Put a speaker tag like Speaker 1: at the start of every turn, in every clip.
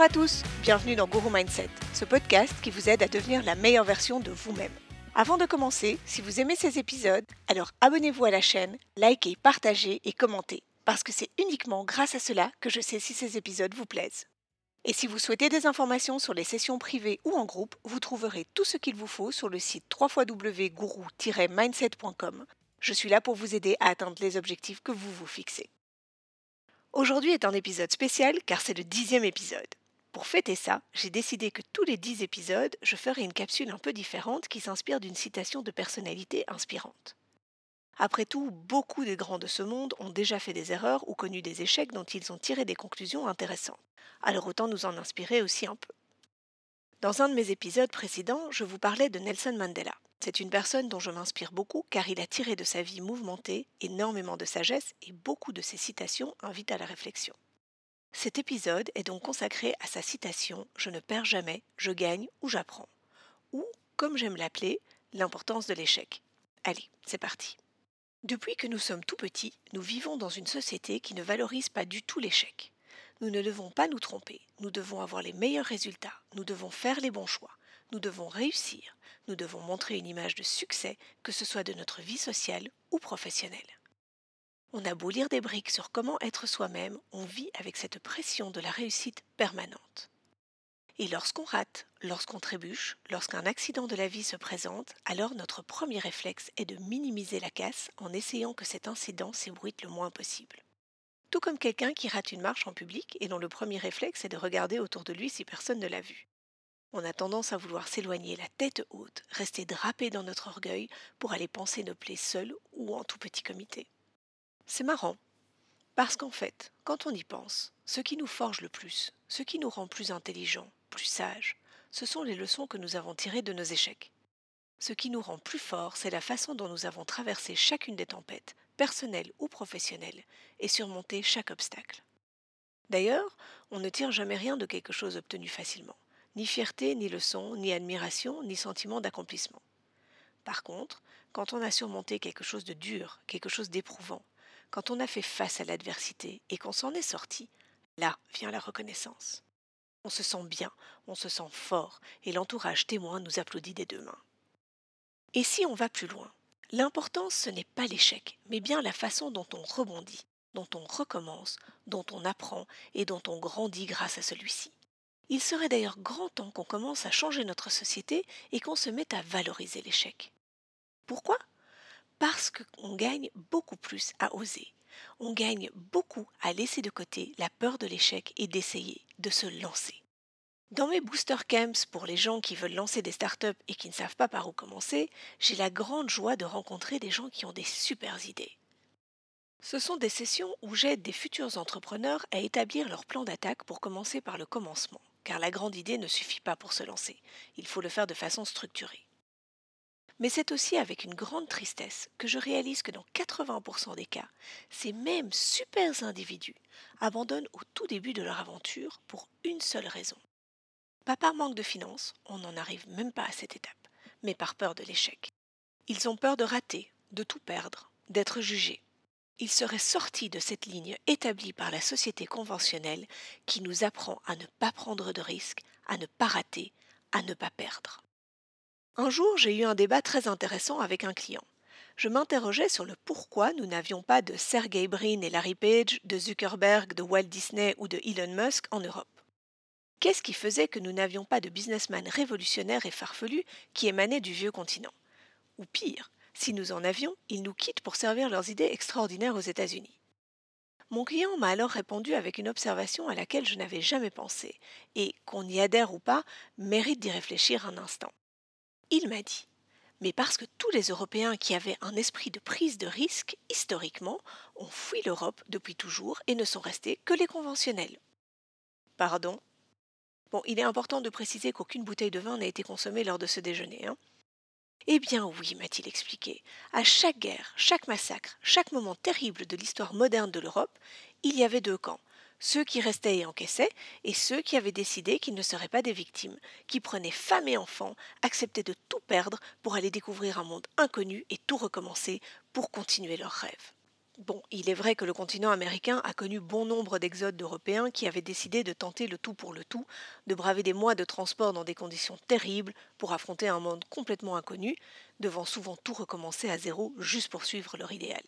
Speaker 1: Bonjour à tous, bienvenue dans Guru Mindset, ce podcast qui vous aide à devenir la meilleure version de vous-même. Avant de commencer, si vous aimez ces épisodes, alors abonnez-vous à la chaîne, likez, partagez et commentez, parce que c'est uniquement grâce à cela que je sais si ces épisodes vous plaisent. Et si vous souhaitez des informations sur les sessions privées ou en groupe, vous trouverez tout ce qu'il vous faut sur le site www.guru-mindset.com. Je suis là pour vous aider à atteindre les objectifs que vous vous fixez. Aujourd'hui est un épisode spécial car c'est le dixième épisode. Pour fêter ça, j'ai décidé que tous les dix épisodes, je ferai une capsule un peu différente qui s'inspire d'une citation de personnalité inspirante. Après tout, beaucoup des grands de ce monde ont déjà fait des erreurs ou connu des échecs dont ils ont tiré des conclusions intéressantes. Alors autant nous en inspirer aussi un peu. Dans un de mes épisodes précédents, je vous parlais de Nelson Mandela. C'est une personne dont je m'inspire beaucoup car il a tiré de sa vie mouvementée énormément de sagesse et beaucoup de ses citations invitent à la réflexion. Cet épisode est donc consacré à sa citation Je ne perds jamais, je gagne ou j'apprends. Ou, comme j'aime l'appeler, l'importance de l'échec. Allez, c'est parti. Depuis que nous sommes tout petits, nous vivons dans une société qui ne valorise pas du tout l'échec. Nous ne devons pas nous tromper, nous devons avoir les meilleurs résultats, nous devons faire les bons choix, nous devons réussir, nous devons montrer une image de succès, que ce soit de notre vie sociale ou professionnelle. On a beau lire des briques sur comment être soi-même, on vit avec cette pression de la réussite permanente. Et lorsqu'on rate, lorsqu'on trébuche, lorsqu'un accident de la vie se présente, alors notre premier réflexe est de minimiser la casse en essayant que cet incident s'ébruite le moins possible. Tout comme quelqu'un qui rate une marche en public et dont le premier réflexe est de regarder autour de lui si personne ne l'a vu. On a tendance à vouloir s'éloigner la tête haute, rester drapé dans notre orgueil pour aller penser nos plaies seuls ou en tout petit comité. C'est marrant, parce qu'en fait, quand on y pense, ce qui nous forge le plus, ce qui nous rend plus intelligents, plus sages, ce sont les leçons que nous avons tirées de nos échecs. Ce qui nous rend plus forts, c'est la façon dont nous avons traversé chacune des tempêtes, personnelles ou professionnelles, et surmonté chaque obstacle. D'ailleurs, on ne tire jamais rien de quelque chose obtenu facilement, ni fierté, ni leçon, ni admiration, ni sentiment d'accomplissement. Par contre, quand on a surmonté quelque chose de dur, quelque chose d'éprouvant, quand on a fait face à l'adversité et qu'on s'en est sorti, là vient la reconnaissance. On se sent bien, on se sent fort, et l'entourage témoin nous applaudit des deux mains. Et si on va plus loin L'important, ce n'est pas l'échec, mais bien la façon dont on rebondit, dont on recommence, dont on apprend et dont on grandit grâce à celui-ci. Il serait d'ailleurs grand temps qu'on commence à changer notre société et qu'on se mette à valoriser l'échec. Pourquoi? Parce qu'on gagne beaucoup plus à oser, on gagne beaucoup à laisser de côté la peur de l'échec et d'essayer, de se lancer. Dans mes booster camps pour les gens qui veulent lancer des startups et qui ne savent pas par où commencer, j'ai la grande joie de rencontrer des gens qui ont des super idées. Ce sont des sessions où j'aide des futurs entrepreneurs à établir leur plan d'attaque pour commencer par le commencement, car la grande idée ne suffit pas pour se lancer, il faut le faire de façon structurée. Mais c'est aussi avec une grande tristesse que je réalise que dans 80% des cas, ces mêmes super individus abandonnent au tout début de leur aventure pour une seule raison. Pas par manque de finances, on n'en arrive même pas à cette étape, mais par peur de l'échec. Ils ont peur de rater, de tout perdre, d'être jugés. Ils seraient sortis de cette ligne établie par la société conventionnelle qui nous apprend à ne pas prendre de risques, à ne pas rater, à ne pas perdre. Un jour, j'ai eu un débat très intéressant avec un client. Je m'interrogeais sur le pourquoi nous n'avions pas de Sergey Brin et Larry Page, de Zuckerberg, de Walt Disney ou de Elon Musk en Europe. Qu'est-ce qui faisait que nous n'avions pas de businessmen révolutionnaires et farfelus qui émanaient du vieux continent? Ou pire, si nous en avions, ils nous quittent pour servir leurs idées extraordinaires aux États-Unis. Mon client m'a alors répondu avec une observation à laquelle je n'avais jamais pensé, et, qu'on y adhère ou pas, mérite d'y réfléchir un instant. Il m'a dit mais parce que tous les Européens qui avaient un esprit de prise de risque, historiquement, ont fui l'Europe depuis toujours et ne sont restés que les conventionnels. Pardon? Bon, il est important de préciser qu'aucune bouteille de vin n'a été consommée lors de ce déjeuner. Hein eh bien oui, m'a-t-il expliqué, à chaque guerre, chaque massacre, chaque moment terrible de l'histoire moderne de l'Europe, il y avait deux camps, ceux qui restaient et encaissaient, et ceux qui avaient décidé qu'ils ne seraient pas des victimes, qui prenaient femmes et enfants, acceptaient de tout perdre pour aller découvrir un monde inconnu et tout recommencer pour continuer leurs rêves. Bon, il est vrai que le continent américain a connu bon nombre d'exodes d'Européens qui avaient décidé de tenter le tout pour le tout, de braver des mois de transport dans des conditions terribles pour affronter un monde complètement inconnu, devant souvent tout recommencer à zéro juste pour suivre leur idéal.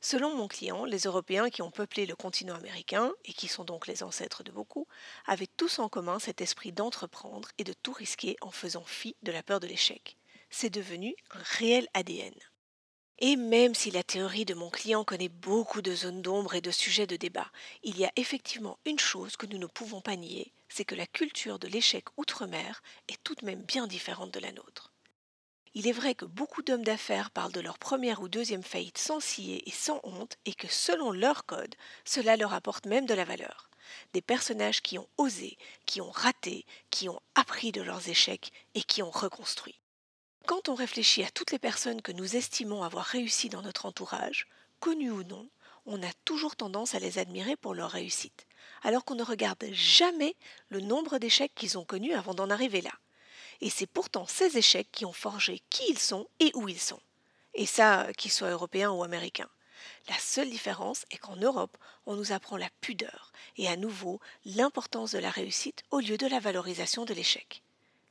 Speaker 1: Selon mon client, les Européens qui ont peuplé le continent américain, et qui sont donc les ancêtres de beaucoup, avaient tous en commun cet esprit d'entreprendre et de tout risquer en faisant fi de la peur de l'échec. C'est devenu un réel ADN. Et même si la théorie de mon client connaît beaucoup de zones d'ombre et de sujets de débat, il y a effectivement une chose que nous ne pouvons pas nier, c'est que la culture de l'échec outre-mer est tout de même bien différente de la nôtre. Il est vrai que beaucoup d'hommes d'affaires parlent de leur première ou deuxième faillite sans scier et sans honte, et que selon leur code, cela leur apporte même de la valeur. Des personnages qui ont osé, qui ont raté, qui ont appris de leurs échecs et qui ont reconstruit. Quand on réfléchit à toutes les personnes que nous estimons avoir réussi dans notre entourage, connues ou non, on a toujours tendance à les admirer pour leur réussite, alors qu'on ne regarde jamais le nombre d'échecs qu'ils ont connus avant d'en arriver là. Et c'est pourtant ces échecs qui ont forgé qui ils sont et où ils sont. Et ça, qu'ils soient européens ou américains. La seule différence est qu'en Europe, on nous apprend la pudeur et à nouveau l'importance de la réussite au lieu de la valorisation de l'échec.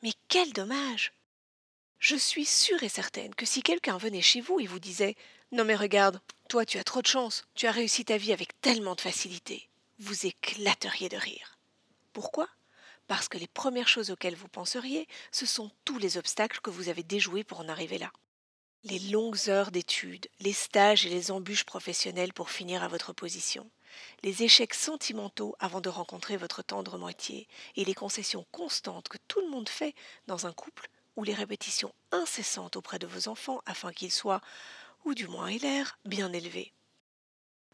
Speaker 1: Mais quel dommage je suis sûre et certaine que si quelqu'un venait chez vous et vous disait Non mais regarde, toi tu as trop de chance, tu as réussi ta vie avec tellement de facilité, vous éclateriez de rire. Pourquoi? Parce que les premières choses auxquelles vous penseriez, ce sont tous les obstacles que vous avez déjoués pour en arriver là. Les longues heures d'études, les stages et les embûches professionnelles pour finir à votre position, les échecs sentimentaux avant de rencontrer votre tendre moitié, et les concessions constantes que tout le monde fait dans un couple ou les répétitions incessantes auprès de vos enfants afin qu'ils soient, ou du moins aient l'air, bien élevés.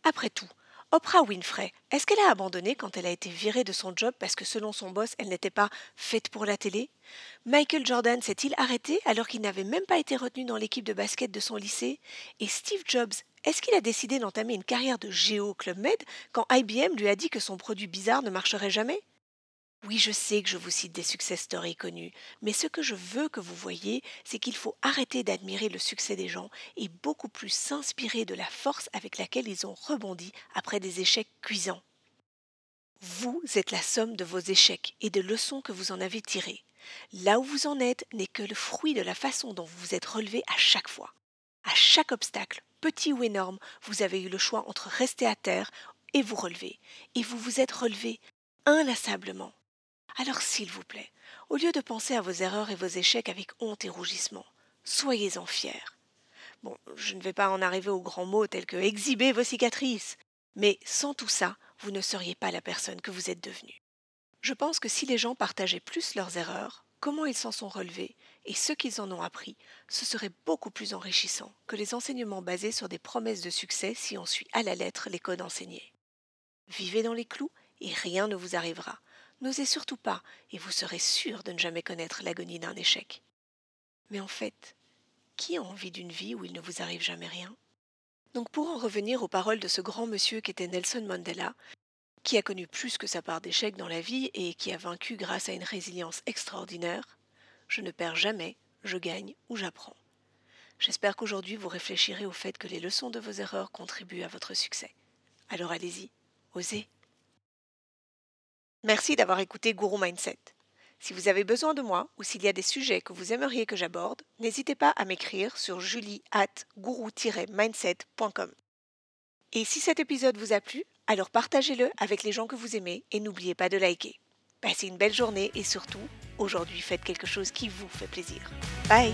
Speaker 1: Après tout, Oprah Winfrey, est-ce qu'elle a abandonné quand elle a été virée de son job parce que selon son boss, elle n'était pas faite pour la télé? Michael Jordan s'est-il arrêté alors qu'il n'avait même pas été retenu dans l'équipe de basket de son lycée? Et Steve Jobs, est-ce qu'il a décidé d'entamer une carrière de géo Club Med quand IBM lui a dit que son produit bizarre ne marcherait jamais? Oui, je sais que je vous cite des success stories connus, mais ce que je veux que vous voyez, c'est qu'il faut arrêter d'admirer le succès des gens et beaucoup plus s'inspirer de la force avec laquelle ils ont rebondi après des échecs cuisants. Vous êtes la somme de vos échecs et des leçons que vous en avez tirées. Là où vous en êtes n'est que le fruit de la façon dont vous vous êtes relevé à chaque fois. À chaque obstacle, petit ou énorme, vous avez eu le choix entre rester à terre et vous relever. Et vous vous êtes relevé inlassablement. Alors s'il vous plaît, au lieu de penser à vos erreurs et vos échecs avec honte et rougissement, soyez-en fiers. Bon, je ne vais pas en arriver aux grands mots tels que exhiber vos cicatrices, mais sans tout ça, vous ne seriez pas la personne que vous êtes devenue. Je pense que si les gens partageaient plus leurs erreurs, comment ils s'en sont relevés et ce qu'ils en ont appris, ce serait beaucoup plus enrichissant que les enseignements basés sur des promesses de succès si on suit à la lettre les codes enseignés. Vivez dans les clous et rien ne vous arrivera. N'osez surtout pas, et vous serez sûr de ne jamais connaître l'agonie d'un échec. Mais en fait, qui a envie d'une vie où il ne vous arrive jamais rien? Donc pour en revenir aux paroles de ce grand monsieur qui était Nelson Mandela, qui a connu plus que sa part d'échecs dans la vie et qui a vaincu grâce à une résilience extraordinaire, je ne perds jamais, je gagne ou j'apprends. J'espère qu'aujourd'hui vous réfléchirez au fait que les leçons de vos erreurs contribuent à votre succès. Alors allez-y, osez. Merci d'avoir écouté Guru Mindset. Si vous avez besoin de moi ou s'il y a des sujets que vous aimeriez que j'aborde, n'hésitez pas à m'écrire sur julie at mindsetcom Et si cet épisode vous a plu, alors partagez-le avec les gens que vous aimez et n'oubliez pas de liker. Passez une belle journée et surtout, aujourd'hui faites quelque chose qui vous fait plaisir. Bye